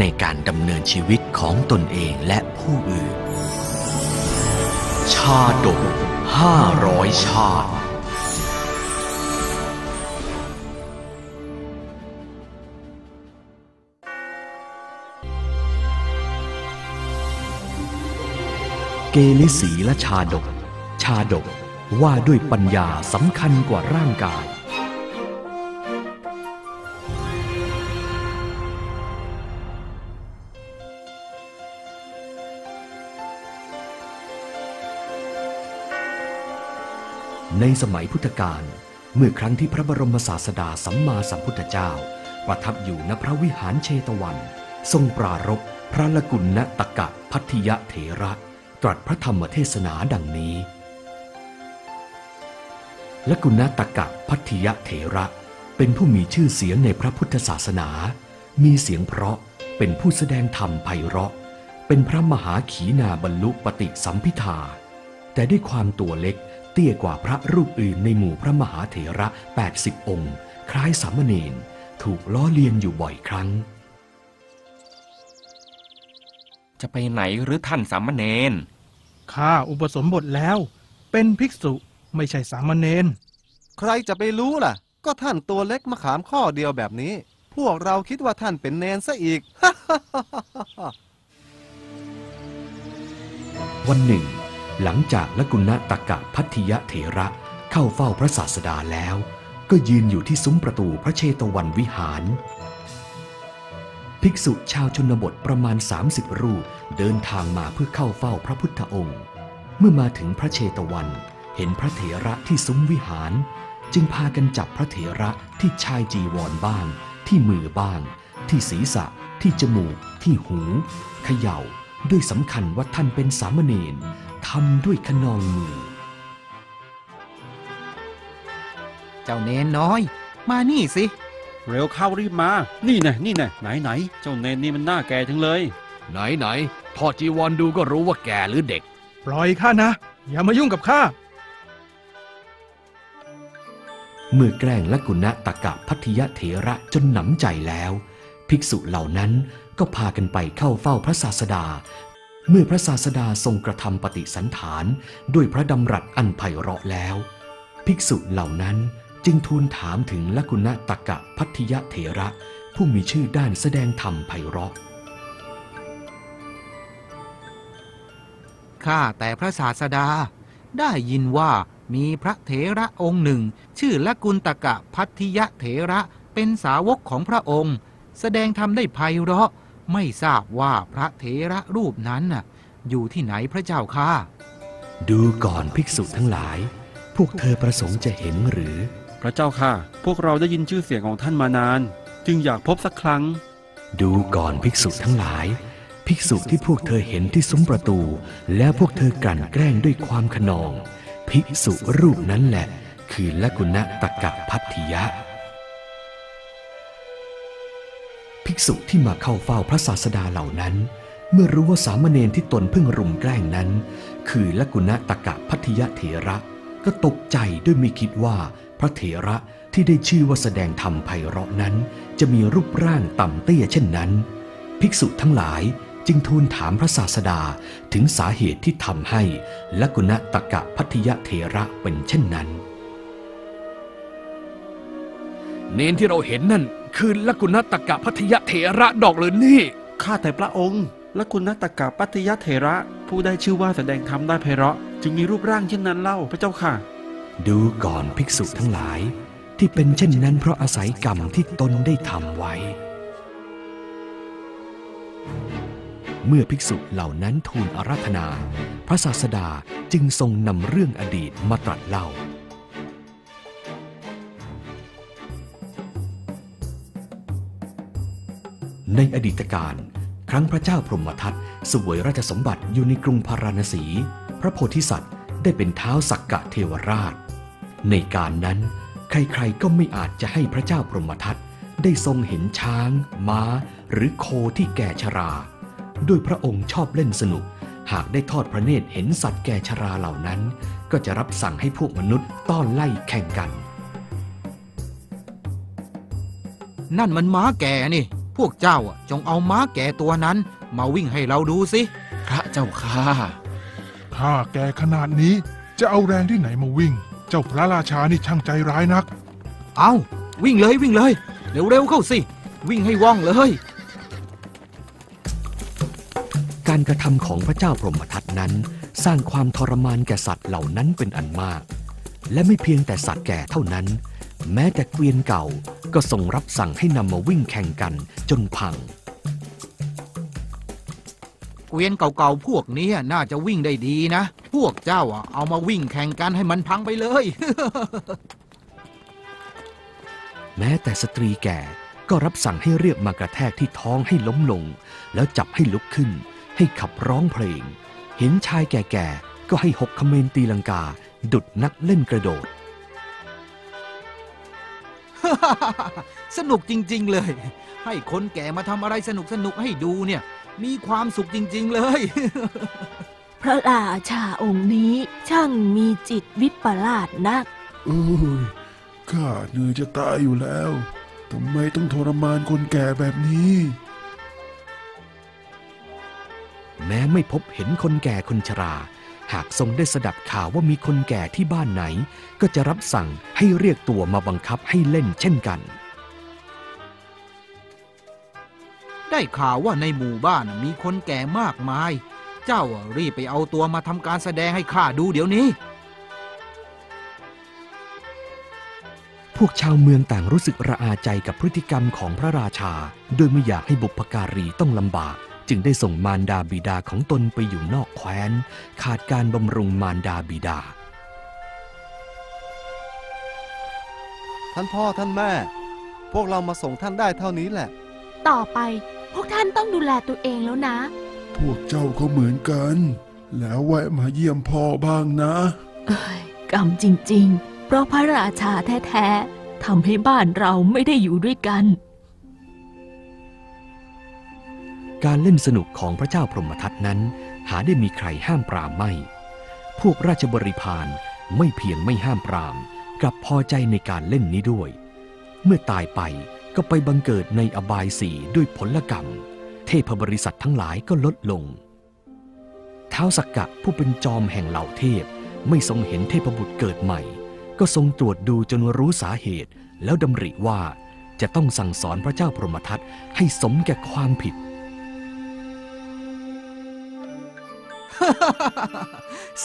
ในการดำเนินชีวิตของตนเองและผู้อื่น ชาดกห้าร้อยชาติ เกลิสีและชาดก ชาดกว่าด้วยปัญญาสำคัญกว่าร่างกาย ในสมัยพุทธกาลเมื่อครั้งที่พระบรมศาสดาสัมมาสัมพุทธเจ้า ประทับอยู่ณพระวิหารเชตวัน ทรงปรารภพระละกุณณตกะพัทธยะเถระตรัสพระธรรมเทศนาดังนี้ละกุณณตกะพัทธยะเถระ เป็นผู้มีชื่อเสียงในพระพุทธศาสนา มีเสียงเพราะเป็นผู้แสดงธรรมไพเราะ เป็นพระมหาขีนาบรรลุปฏิสัมพิทาแต่ด้วยความตัวเล็ก เตี้ยกว่าพระรูปอื่นในหมู่พระมหาเถระ 80 องค์ คล้ายสามเณรถูกล้อเลียนอยู่บ่อยครั้ง จะไปไหนหรือท่านสามเณรข้าอุปสมบทแล้ว เป็นภิกษุไม่ใช่สามเณรใครจะไปรู้ล่ะ ก็ท่านตัวเล็กมะขามข้อเดียวแบบนี้ พวกเราคิดว่าท่านเป็นเนนซะอีก วันหนึ่ง หลังจากละกุณตะกะพัทธิยะเถระเข้าเฝ้าพระศาสดาแล้ว ก็ยืนอยู่ที่ซุ้มประตูพระเชตวันวิหาร ภิกษุชาวชนบทประมาณ 30 รูปเดินทางมาเพื่อเข้าเฝ้าพระพุทธองค์ เมื่อมาถึงพระเชตวัน เห็นพระเถระที่ซุ้มวิหาร จึงพากันจับพระเถระที่ชายจีวรบ้าง ที่มือบ้าง ที่ศีรษะ ที่จมูก ที่หูเขย่า ด้วยสำคัญว่าท่านเป็นสามเณร ทำด้วยขนองมือ เจ้าเนนน้อย มานี่สิ เร็วเข้ารีบมา นี่แน่นี่แน่ไหนไหน เจ้าเนนนี่มันหน้าแก่ทั้งเลย ไหนไหนถอดจีวรดูก็รู้ว่าแก่หรือเด็ก ปล่อยข้านะ อย่ามายุ่งกับข้า เมื่อแกล้งละกุณะตกะพัทยเถระจนหนำใจแล้ว ภิกษุเหล่านั้นก็พากันไปเข้าเฝ้าพระศาสดา เมื่อพระศาสดาทรงกระทำปฏิสันฐานด้วยพระดำรัสอันไพเราะแล้ว ภิกษุเหล่านั้นจึงทูลถามถึงลกุณะตกะพัทยเถระ ผู้มีชื่อด้านแสดงธรรมไพเราะข้าแต่พระศาสดา ได้ยินว่ามีพระเถระองค์หนึ่ง ชื่อละกุลตกะพัทธิยะเถระเป็นสาวกของพระองค์ แสดงธรรมได้ไพเราะ ไม่ทราบว่าพระเถระรูปนั้นน่ะอยู่ที่ไหนพระเจ้าค่ะ ดูก่อนภิกษุทั้งหลาย พวกเธอประสงค์จะเห็นหรือ พระเจ้าค่ะ พวกเราได้ยินชื่อเสียงของท่านมานาน จึงอยากพบสักครั้ง ดูก่อนภิกษุทั้งหลาย ภิกษุที่พวกเธอเห็นที่ซุ้มประตู แล้วพวกเธอกลั่นแกล้งด้วยความขนอง ภิกษุรูปนั้นแหละ คือละกุณะตกะพัทธิยะ กษุที่มาเข้าเฝ้าพระศาสดาเหล่านั้น เมื่อรู้ว่าสามเณรที่ตนเพิ่งรุมแกล้งนั้น คือลกุณะตกะพัทธิยะเถระ ก็ตกใจด้วยไม่คิดว่าพระเถระที่ได้ชื่อว่าแสดงธรรมไพเราะนั้น จะมีรูปร่างต่ำเตี้ยเช่นนั้น ภิกษุทั้งหลายจึงทูลถามพระศาสดาถึงสาเหตุที่ทำให้ลกุณะตกะพัทธิยะเถระเป็นเช่นนั้น เนนที่เราเห็นนั่นคือละกุณตกะพัทยเถระดอกหรือนี่ ข้าแต่พระองค์และคุณนัตกะปัตยเถระ ผู้ได้ชื่อว่าแสดงธรรมได้ไพเราะ จึงมีรูปร่างเช่นนั้นเล่าพระเจ้าค่ะ ดูก่อนภิกษุทั้งหลาย ที่เป็นเช่นนั้นเพราะอาศัยกรรมที่ตนได้ทำไว้ เมื่อภิกษุเหล่านั้นทูลอาราธนา พระศาสดาจึงทรงนำเรื่องอดีตมาตรัสเล่า ในอดีตการ ครั้งพระเจ้าพรหมทัตสวยราชสมบัติอยู่ในกรุงพาราณสี พระโพธิสัตว์ได้เป็นเท้าสักกะเทวราช ในการนั้น ใครๆก็ไม่อาจจะให้พระเจ้าพรหมทัตได้ทรงเห็นช้าง ม้า หรือโคที่แก่ชรา ด้วยพระองค์ชอบเล่นสนุก หากได้ทอดพระเนตรเห็นสัตว์แก่ชราเหล่านั้น ก็จะรับสั่งให้พวกมนุษย์ต้อนไล่แข่งกัน นั่นมันม้าแก่นี่ พวกเจ้าอะจงเอาม้าแก่ตัวนั้นมาวิ่งให้เราดูสิ พระเจ้าค่ะข้าแก่ขนาดนี้จะเอาแรงที่ไหนมาวิ่ง เจ้าพระราชานี่ช่างใจร้ายนัก เอาวิ่งเลยวิ่งเลย เร็วๆเข้าสิ วิ่งให้ว่องเลย การกระทำของพระเจ้าพรหมทัตนั้น สร้างความทรมานแก่สัตว์เหล่านั้นเป็นอันมาก และไม่เพียงแต่สัตว์แก่เท่านั้น แม้แต่เกวียนเก่าก็ทรงรับสั่งให้นำมาวิ่งแข่งกันจนพัง เกวียนเก่าๆพวกนี้น่าจะวิ่งได้ดีนะ พวกเจ้าอะเอามาวิ่งแข่งกันให้มันพังไปเลย แม้แต่สตรีแก่ก็รับสั่งให้เรียกมากระแทกที่ท้องให้ล้มลง แล้วจับให้ลุกขึ้น ให้ขับร้องเพลง เห็นชายแก่ๆก็ให้หกเขมรตีลังกา ดุดนักเล่นกระโดด สนุกจริง ๆ เลย ให้คนแก่มาทำอะไรสนุกๆให้ดูเนี่ย มีความสุขจริง ๆ เลย พระราชาองค์นี้ช่างมีจิตวิปลาสนักเอ้ยข้าเหนื่อยจะตายอยู่แล้วทำไมต้องทรมานคนแก่แบบนี้ แม้ไม่พบเห็นคนแก่คนชรา หากทรงได้สดับข่าวว่ามีคนแก่ที่บ้านไหน ก็จะรับสั่งให้เรียกตัวมาบังคับให้เล่นเช่นกัน ได้ข่าวว่าในหมู่บ้านน่ะมีคนแก่มากมาย เจ้าอะรีบไปเอาตัวมาทำการแสดงให้ข้าดูเดี๋ยวนี้ พวกชาวเมืองต่างรู้สึกระอาใจกับพฤติกรรมของพระราชา โดยไม่อยากให้บุพการีต้องลำบาก จึงได้ส่งมารดาบิดาของตนไปอยู่นอกแคว้น ขาดการบำรุงมารดาบิดา ท่านพ่อท่านแม่ พวกเรามาส่งท่านได้เท่านี้แหละ ต่อไปพวกท่านต้องดูแลตัวเองแล้วนะ พวกเจ้าก็เหมือนกัน แล้วแวะมาเยี่ยมพ่อบ้างนะ เอ้ยกรรมจริง ๆ เพราะพระราชาแท้ ๆทำให้บ้านเราไม่ได้อยู่ด้วยกัน การเล่นสนุกของพระเจ้าพรหมทัตนั้น หาได้มีใครห้ามปรามไม่ พวกราชบริพารไม่เพียงไม่ห้ามปราม กลับพอใจในการเล่นนี้ด้วย เมื่อตายไปก็ไปบังเกิดในอบายสีด้วยผลกรรม เทพบริษัททั้งหลายก็ลดลง ท้าวสักกะผู้เป็นจอมแห่งเหล่าเทพ ไม่ทรงเห็นเทพบุตรเกิดใหม่ ก็ทรงตรวจดูจนรู้สาเหตุ แล้วดำริว่าจะต้องสั่งสอนพระเจ้าพรหมทัตให้สมแก่ความผิด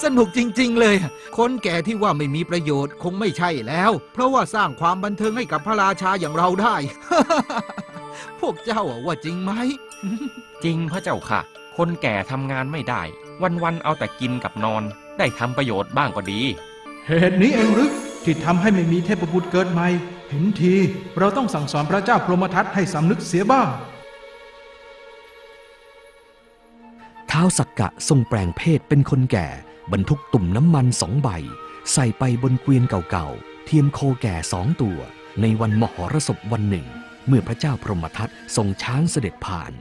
สนุกจริง ๆ เลย คนแก่ที่ว่าไม่มีประโยชน์คงไม่ใช่แล้ว เพราะว่าสร้างความบันเทิงให้กับพระราชาอย่างเราได้ พวกเจ้าอะว่าจริงไหม จริงพระเจ้าค่ะ คนแก่ทำงานไม่ได้ วัน ๆ เอาแต่กินกับนอน ได้ทำประโยชน์บ้างก็ดี เหตุนี้เองหรือที่ทำให้ไม่มีเทพบุตรเกิดใหม่ เห็นที เราต้องสั่งสอนพระเจ้าพรหมทัตให้สำนึกเสียบ้าง ท้าวสักกะทรงแปลงเพศเป็นคนแก่ บรรทุกตุ่มน้ำมันสองใบ ใส่ไปบนเกวียนเก่าๆ เทียมโคแก่สองตัว ในวันมหรสพวันหนึ่ง เมื่อพระเจ้าพรหมทัตทรงช้างเสด็จผ่าน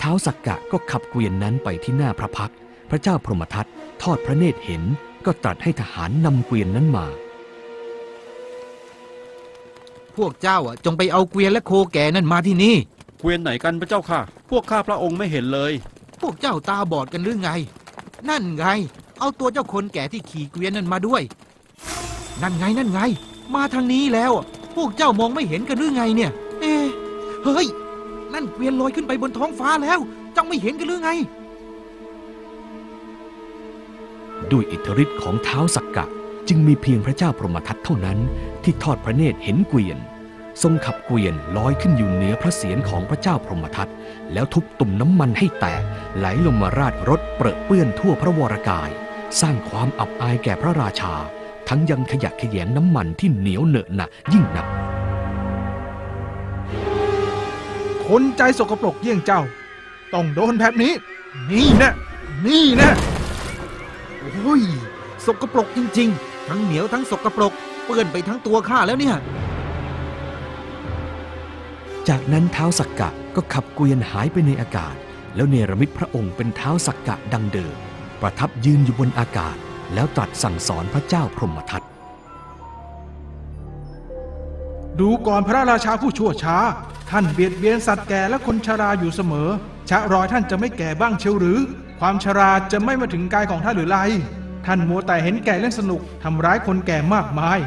ท้าวสักกะก็ขับเกวียนนั้นไปที่หน้าพระพักตร์พระเจ้าพรหมทัตทอดพระเนตรเห็น ก็ตรัสให้ทหารนำเกวียนนั้นมาพวกเจ้าอะจงไปเอาเกวียนและโคแก่นั่นมาที่นี่ เกวียนไหนกันพระเจ้าค่ะ พวกข้าพระองค์ไม่เห็นเลย พวกเจ้าตาบอดกันหรือไง นั่นไง เอาตัวเจ้าคนแก่ที่ขี่เกวียนนั่นมาด้วย นั่นไงนั่นไง มาทางนี้แล้ว พวกเจ้ามองไม่เห็นกันหรือไงเนี่ย เอ๊เฮ้ย นั่นเกวียนลอยขึ้นไปบนท้องฟ้าแล้ว เจ้าไม่เห็นกันหรือไง ด้วยอิทธิฤทธิ์ของเท้าสักกะ จึงมีเพียงพระเจ้าพรหมทัตเท่านั้น ที่ทอดพระเนตรเห็นเกวียน ทรงขับเกวียนลอยขึ้นอยู่เหนือพระเศียรของพระเจ้าพรหมทัตแล้วทุบตุ่มน้ำมันให้แตก ไหลลงมาราดรถเปรอะเปื้อนทั่วพระวรากาย สร้างความอับอายแก่พระราชา ทั้งยังขยะแขยงน้ำมันที่เหนียวเหนอะหนะยิ่งหนักคนใจสกปรกเยี่ยงเจ้า ต้องโดนแบบนี้ นี่นะนี่นะโอ้ยสกปรกจริง ๆ ทั้งเหนียวทั้งสกปรก เปื้อนไปทั้งตัวข้าแล้วเนี่ย จากนั้นเท้าสักกะก็ขับเกวียนหายไปในอากาศ แล้วเนรมิตพระองค์เป็นเท้าสักกะดังเดิม ประทับยืนอยู่บนอากาศ แล้วตรัสสั่งสอนพระเจ้าพรหมทัตดูก่อนพระราชาผู้ชั่วช้า ท่านเบียดเบียนสัตว์แก่และคนชราอยู่เสมอ ชะรอยท่านจะไม่แก่บ้างเชียวหรือ ความชราจะไม่มาถึงกายของท่านหรือไร ท่านมัวแต่เห็นแก่เล่นสนุกทำร้ายคนแก่มากมาย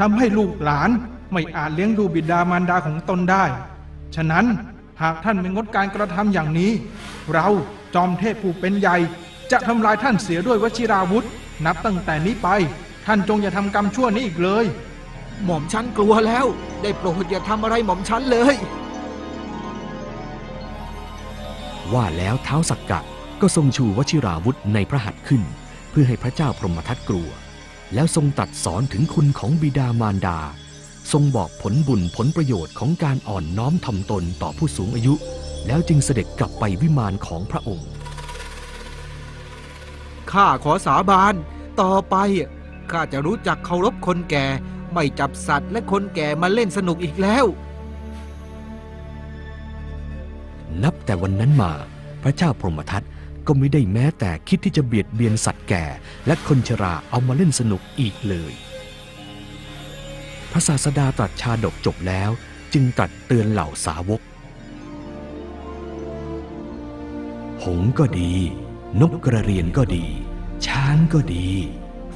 ทำให้ลูกหลานไม่อาจเลี้ยงดูบิดามารดาของตนได้ ฉะนั้นหากท่านไม่งดการกระทำอย่างนี้ เราจอมเทพผู้เป็นใหญ่ จะทำลายท่านเสียด้วยวชิราวุธ นับตั้งแต่นี้ไป ท่านจงอย่าทำกรรมชั่วนี้อีกเลย หม่อมฉันกลัวแล้ว ได้โปรดอย่าทำอะไรหม่อมฉันเลย ว่าแล้วเท้าสักกะก็ทรงชูวชิราวุธในพระหัตถ์ขึ้น เพื่อให้พระเจ้าพรหมทัตกลัว แล้วทรงตรัดสอนถึงคุณของบิดามารดา ทรงบอกผลบุญผลประโยชน์ของการอ่อนน้อมถ่อมตนต่อผู้สูงอายุ แล้วจึงเสด็จกลับไปวิมานของพระองค์ ข้าขอสาบาน ต่อไปข้าจะรู้จักเคารพคนแก่ ไม่จับสัตว์และคนแก่มาเล่นสนุกอีกแล้ว นับแต่วันนั้นมาพระเจ้าพรหมทัตก็ไม่ได้แม้แต่คิดที่จะเบียดเบียนสัตว์แก่ และคนชราเอามาเล่นสนุกอีกเลย พระศาสดาตรัสชาดกจบแล้ว จึงตรัสเตือนเหล่าสาวก หงก็ดี นกกระเรียนก็ดี ช้างก็ดี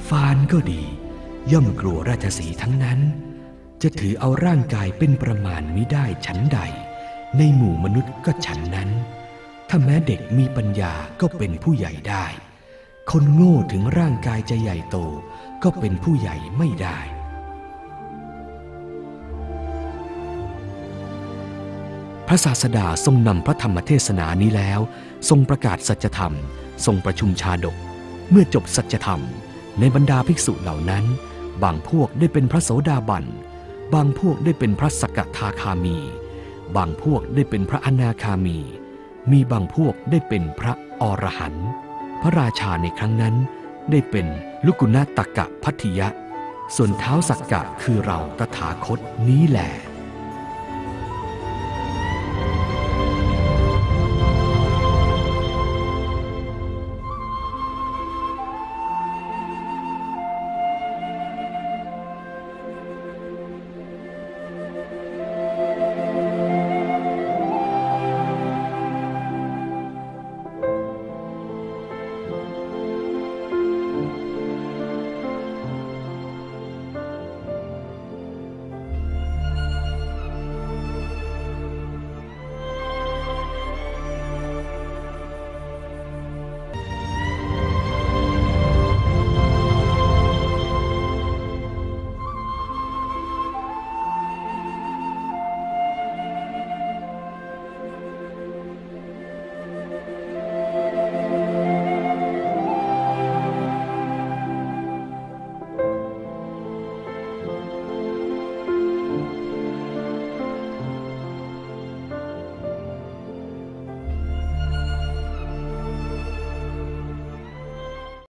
ฟานก็ดี ย่อมกลัวราชสีทั้งนั้น จะถือเอาร่างกายเป็นประมาณมิได้ฉันใด ในหมู่มนุษย์ก็ฉันนั้น ถ้าแม้เด็กมีปัญญาก็เป็นผู้ใหญ่ได้ คนโง่ถึงร่างกายจะใหญ่โตก็เป็นผู้ใหญ่ไม่ได้ พระศาสดาทรงนำพระธรรมเทศนานี้แล้ว ทรงประกาศสัจธรรม ทรงประชุมชาดก เมื่อจบสัจธรรม ในบรรดาภิกษุเหล่านั้น บางพวกได้เป็นพระโสดาบัน บางพวกได้เป็นพระสกทาคามี บางพวกได้เป็นพระอนาคามี มีบางพวกได้เป็นพระอรหันต์พระราชาในครั้งนั้น ได้เป็นลุกุณตกะพัทธิยะ ส่วนเท้าสักกะคือเราตถาคตนี้แหละ